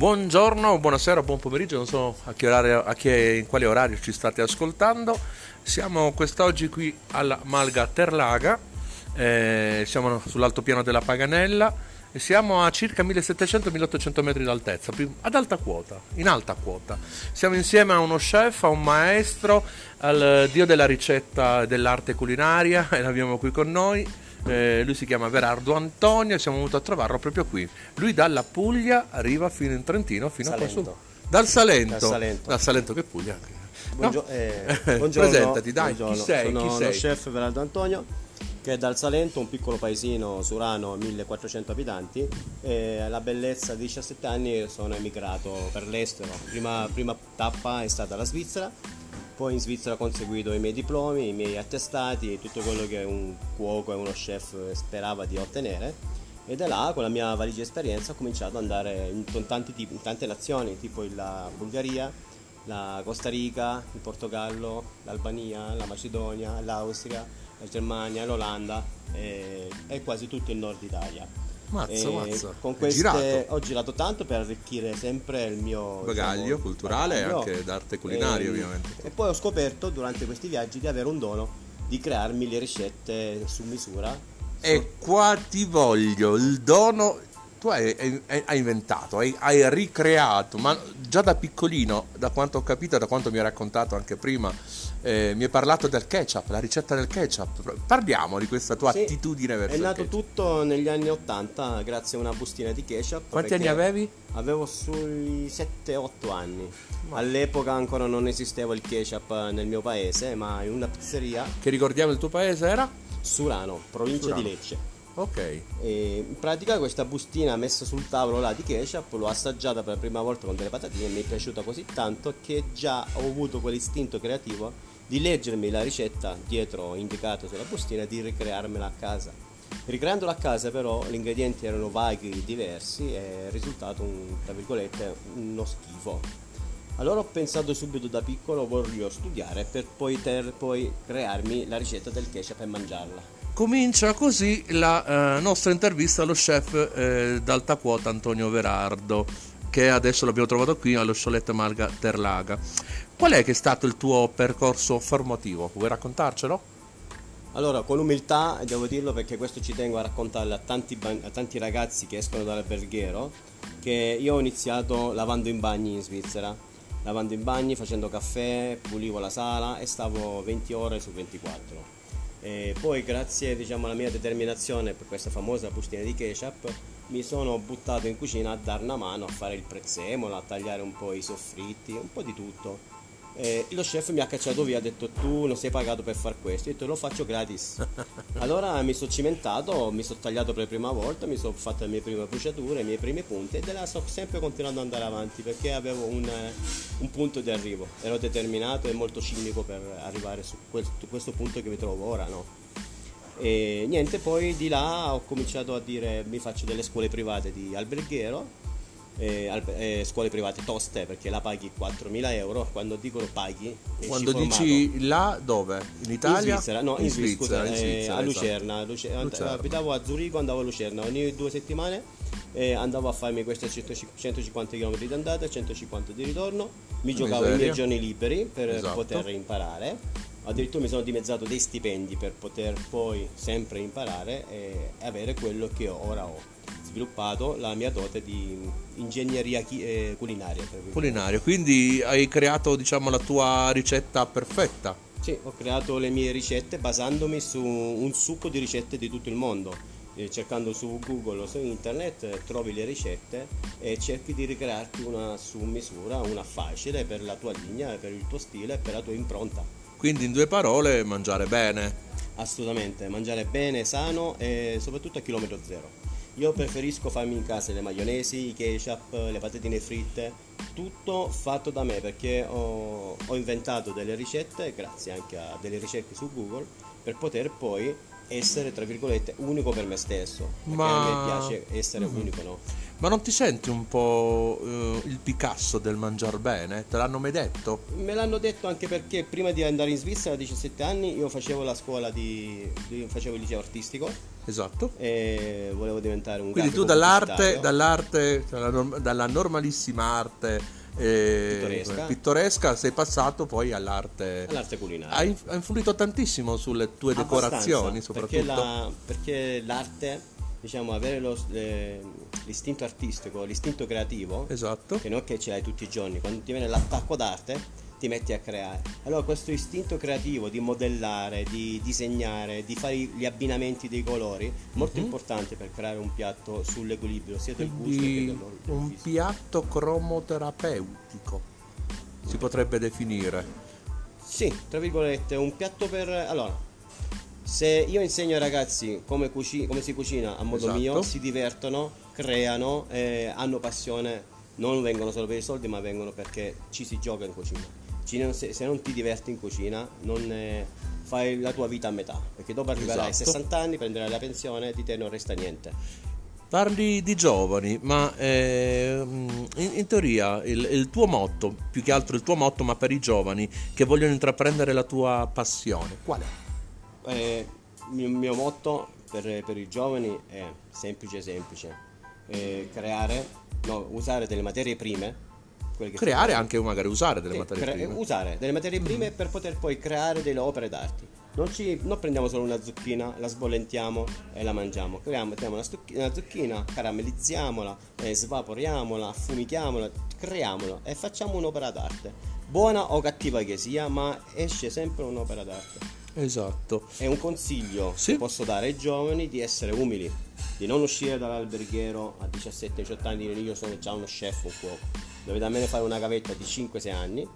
Buongiorno, buonasera, buon pomeriggio, non so a che orario, a che, in quale orario ci state ascoltando. Siamo quest'oggi qui alla Malga Terlaga, eh, siamo sull'altopiano della Paganella e siamo a circa 1700-1800 metri d'altezza, ad alta quota, in alta quota. Siamo insieme a uno chef, a un maestro, al dio della ricetta dell'arte culinaria e l'abbiamo qui con noi eh, lui si chiama Verardo Antonio e siamo venuti a trovarlo proprio qui. Lui dalla Puglia arriva fino in Trentino, fino Salento. a questo... Dal Salento. Dal Salento. Dal Salento che Puglia. Buongio- No? eh, buongiorno. Presentati, dai, Buongiorno. chi sei? Sono chi lo sei? chef Veraldo Antonio che è dal Salento, un piccolo paesino surano, 1400 abitanti. E alla bellezza di 17 anni sono emigrato per l'estero. Prima, prima tappa è stata la Svizzera, poi in Svizzera ho conseguito i miei diplomi, i miei attestati, tutto quello che un cuoco e uno chef sperava di ottenere. E da là, con la mia valigia esperienza, ho cominciato ad andare in, tipi- in tante nazioni, tipo la Bulgaria, la Costa Rica, il Portogallo, l'Albania, la Macedonia, l'Austria, la Germania, l'Olanda e, e quasi tutto il nord Italia. Mazza, E mazza. Con queste girato. ho girato tanto per arricchire sempre il mio Bagaglio diciamo, culturale e anche d'arte culinaria, E- ovviamente. E poi ho scoperto durante questi viaggi di avere un dono di crearmi le ricette su misura. E qua ti voglio, il dono tu hai, hai- hai inventato, hai, hai ricreato, ma già da piccolino, da quanto ho capito, da quanto mi hai raccontato anche prima, eh, mi hai parlato del ketchup, la ricetta del ketchup. Parliamo di questa tua Sì, attitudine verso È il nato ketchup. tutto negli anni 80 grazie a una bustina di ketchup. Quanti anni avevi? Avevo sui 7-8 anni. All'epoca ancora non esisteva il ketchup nel mio paese, ma in una pizzeria, Che ricordiamo il tuo paese era? Surano, provincia Surano. di Lecce. Ok. E in pratica questa bustina messa sul tavolo là di ketchup l'ho assaggiata per la prima volta con delle patatine e mi è piaciuta così tanto che già ho avuto quell'istinto creativo di leggermi la ricetta dietro indicato sulla bustina e di ricrearmela a casa. Ricreandola a casa però gli ingredienti erano vaghi, diversi e è risultato un, tra virgolette, uno schifo. Allora ho pensato subito da piccolo voglio studiare per poter poi crearmi la ricetta del ketchup e mangiarla. Comincia così la eh, nostra intervista allo chef eh, d'alta quota Antonio Verardo, che adesso l'abbiamo trovato qui allo Scholette Malga Terlaga. Qual è che è stato il tuo percorso formativo? Vuoi raccontarcelo? Allora, con umiltà, devo dirlo perché questo ci tengo a raccontarlo a tanti, a tanti ragazzi che escono dall'alberghiero, che io ho iniziato lavando in bagni in Svizzera. Lavando in bagni, facendo caffè, pulivo la sala e stavo 20 ore su 24. E poi grazie diciamo, alla mia determinazione per questa famosa bustina di ketchup mi sono buttato in cucina a dare una mano a fare il prezzemolo, a tagliare un po' i soffritti, un po' di tutto. E lo chef mi ha cacciato via, ha detto tu non sei pagato per far questo, io ho detto lo faccio gratis. Allora mi sono cimentato, mi sono tagliato per la prima volta, mi sono fatto le mie prime bruciature, i miei primi punti e là sto sempre continuando ad andare avanti perché avevo un, eh, un punto di arrivo, ero determinato e molto cinico per arrivare su questo, questo punto che mi trovo ora, no? E niente, poi di là ho cominciato a dire mi faccio delle scuole private di alberghiero, eh, albe- eh, scuole private toste perché la paghi 4.000 euro, quando dicono paghi esci Quando dici là, dove? In Italia? In Svizzera, no, in, Svizzera, in eh, Svizzera, a esatto. Lucerna. Luce- and- Lucerna. Abitavo a Zurigo, andavo a Lucerna ogni due settimane e andavo a farmi questi 150 km di andata e 150 di ritorno. Mi giocavo i Miseria. miei giorni liberi per Esatto. poter imparare. Addirittura mi sono dimezzato dei stipendi per poter poi sempre imparare e avere quello che ora ho sviluppato la mia dote di ingegneria chi- eh, culinaria. Culinario, quindi hai creato diciamo la tua ricetta perfetta. Sì, ho creato le mie ricette basandomi su un succo di ricette di tutto il mondo. Eh, cercando su Google o su internet eh, trovi le ricette e cerchi di ricrearti una su misura, una facile per la tua linea, per il tuo stile e per la tua impronta. Quindi in due parole, mangiare bene. Assolutamente, mangiare bene, sano e soprattutto a chilometro zero. Io preferisco farmi in casa le maionesi, i ketchup, le patatine fritte, tutto fatto da me perché ho, ho inventato delle ricette, grazie anche a delle ricerche su Google, per poter poi essere, tra virgolette, unico per me stesso. Perché Ma- a me piace essere unico, no? Ma non ti senti un po' eh, il Picasso del mangiar bene? Te l'hanno mai detto? Me l'hanno detto anche perché prima di andare in Svizzera a 17 anni io facevo la scuola di, di- facevo il liceo artistico Esatto. e volevo diventare un Quindi tu dall'arte, dall'arte dalla, norm- dalla normalissima arte eh, Pittoresca. pittoresca sei passato poi all'arte. all'arte culinaria. Ha, inf- ha influito tantissimo sulle tue Abbastanza, decorazioni, soprattutto. Perché, la- perché l'arte, diciamo, avere lo- le- l'istinto artistico, l'istinto creativo, Esatto. che non è che ce l'hai tutti i giorni, quando ti viene l'attacco d'arte ti metti a creare. Allora questo istinto creativo di modellare, di disegnare, di fare gli abbinamenti dei colori, molto importante per creare un piatto sull'equilibrio sia del gusto che Quindi del, del un fisico. piatto cromoterapeutico si potrebbe definire. Sì, tra virgolette, un piatto per... Allora, se io insegno ai ragazzi come, cuci- come si cucina a modo Esatto. mio, si divertono, creano, eh, hanno passione, non vengono solo per i soldi, ma vengono perché ci si gioca in cucina. Ci non- se, se non ti diverti in cucina, non eh, fai la tua vita a metà, perché dopo arriverai Esatto. ai 60 anni, prenderai la pensione e di te non resta niente. Parli di giovani, ma ehm, in, in teoria il, il tuo motto, più che altro il tuo motto, ma per i giovani che vogliono intraprendere la tua passione, qual è? Eh, il mio, motto per, per i giovani è semplice semplice, eh, creare, no, usare delle materie prime, Creare anche magari usare delle sì, materie cre- prime. usare delle materie prime per poter poi creare delle opere d'arte. Non, ci, non prendiamo solo una zucchina, la sbollentiamo e la mangiamo. Creiamo, mettiamo una, stucchi- una zucchina, caramellizziamola, eh, svaporiamola, affumichiamola, creiamola e facciamo un'opera d'arte. Buona o cattiva che sia, ma esce sempre un'opera d'arte. Esatto. È un consiglio Sì. che posso dare ai giovani di essere umili, di non uscire dall'alberghiero a 17-18 anni io sono già uno chef, un cuoco. Dovete almeno fare una gavetta di 5-6 anni,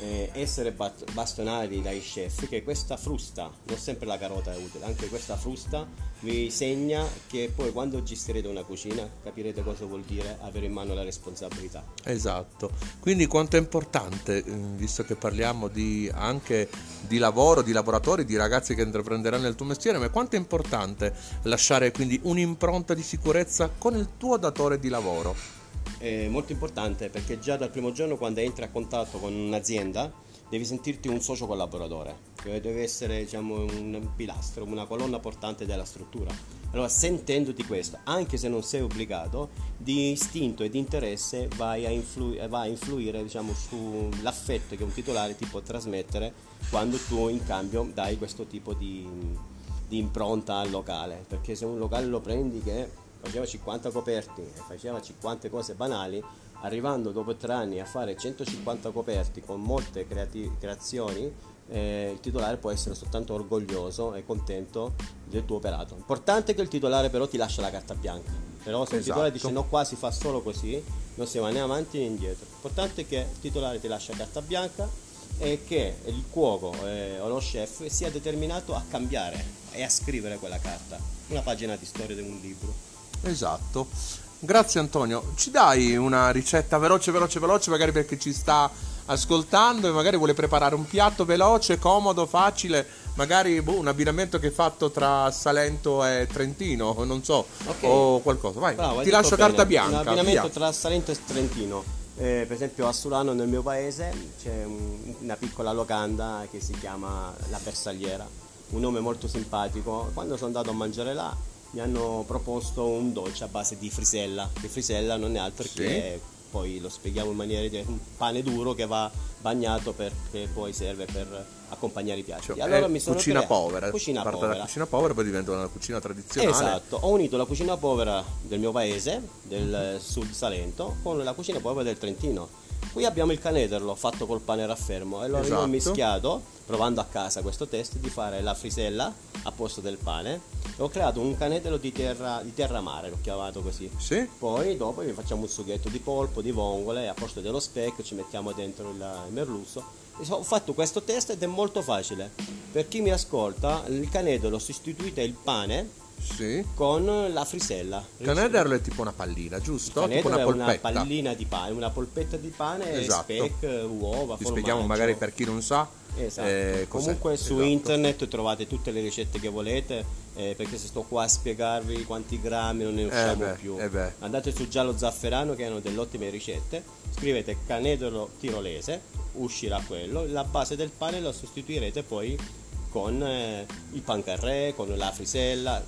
eh, essere bat- bastonati dai chef, che questa frusta, non sempre la carota è utile, anche questa frusta vi segna che poi quando gestirete una cucina capirete cosa vuol dire avere in mano la responsabilità. Esatto, quindi quanto è importante, eh, visto che parliamo di, anche di lavoro, di lavoratori, di ragazzi che intraprenderanno il tuo mestiere, ma quanto è importante lasciare quindi un'impronta di sicurezza con il tuo datore di lavoro? È molto importante perché già dal primo giorno quando entri a contatto con un'azienda devi sentirti un socio collaboratore, che deve essere diciamo, un pilastro, una colonna portante della struttura. Allora, sentendoti questo, anche se non sei obbligato, di istinto e di interesse vai a, influ- vai a influire diciamo, sull'affetto che un titolare ti può trasmettere quando tu in cambio dai questo tipo di, di impronta al locale. Perché se un locale lo prendi che faceva 50 coperti e faceva 50 cose banali, arrivando dopo tre anni a fare 150 coperti con molte creati- creazioni, eh, il titolare può essere soltanto orgoglioso e contento del tuo operato. Importante che il titolare però ti lascia la carta bianca. Però se il titolare Esatto. dice no qua si fa solo così, non si va né avanti né indietro. Importante che il titolare ti lascia carta bianca e che il cuoco eh, o lo chef sia determinato a cambiare e a scrivere quella carta. Una pagina di storia di un libro. Esatto. Grazie Antonio. Ci dai una ricetta veloce, veloce, veloce, magari perché ci sta ascoltando e magari vuole preparare un piatto veloce, comodo, facile, magari boh, un abbinamento che hai fatto tra Salento e Trentino, non so, Ok. o qualcosa. Vai, Bravo, ti lascio bene. carta Un bianca. abbinamento via. tra Salento e Trentino. Eh, per esempio a Sulano nel mio paese c'è un- una piccola locanda che si chiama La Bersagliera, un nome molto simpatico. Quando sono andato a mangiare là mi hanno proposto un dolce a base di frisella, che frisella non è altro Sì. che poi lo spieghiamo in maniera di un pane duro che va bagnato perché poi serve per accompagnare i piatti. Cioè, allora mi sono cucina creato- povera. Cucina Parte povera. dalla cucina povera poi diventa una cucina tradizionale. Esatto, ho unito la cucina povera del mio paese, del sud Salento, con la cucina povera del Trentino. Qui abbiamo il canederlo fatto col pane raffermo e allora io ho Esatto. mischiato, provando a casa questo test, di fare la frisella a posto del pane ho creato un canederlo di terra, di terra mare, l'ho chiamato così. Sì? Poi dopo gli facciamo un sughetto di polpo, di vongole, a posto dello speck ci mettiamo dentro il, il merluzzo. Ho fatto questo test ed è molto facile. Per chi mi ascolta, il canederlo sostituite il pane Sì. con la frisella. Il canederlo è tipo una pallina, giusto? Tipo una è una polpetta. pallina di pane, una polpetta di pane, Esatto. speck, uova, Ti formaggio. spieghiamo magari per chi non sa. Esatto. eh. Comunque su Esatto. internet trovate tutte le ricette che volete, eh, perché se sto qua a spiegarvi quanti grammi non ne usciamo beh, più. eh beh. Andate su Giallo Zafferano che hanno delle ottime ricette, scrivete canedolo tirolese, uscirà quello, la base del pane lo sostituirete poi con eh, il pancarré, con la frisella,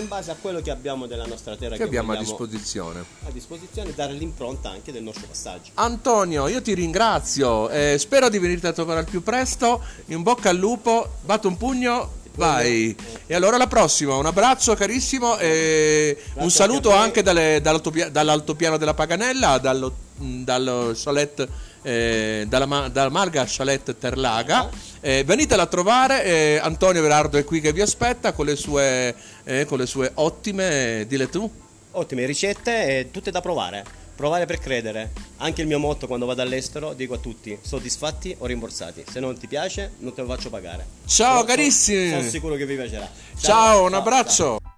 in base a quello che abbiamo della nostra terra che abbiamo a disposizione. a disposizione, dare l'impronta anche del nostro passaggio. Antonio, io ti ringrazio, eh, spero di venirti a trovare al più presto, in bocca al lupo, batto un pugno, vai. E allora alla prossima, un abbraccio carissimo e un anche saluto anche dalle- dall'altopia- dall'altopiano della Paganella, dallo, dallo chalet, eh, dalla, dalla Marga Chalet Terlaga. Eh, venitela a trovare, eh, Antonio Verardo è qui che vi aspetta con le sue, eh, con le sue ottime, dile tu. Ottime ricette tutte da provare. Provare per credere. Anche il mio motto quando vado all'estero dico a tutti: soddisfatti o rimborsati. Se non ti piace, non te lo faccio pagare. Ciao Però carissimi! Sono sicuro che vi piacerà. Ciao, un abbraccio! ciao.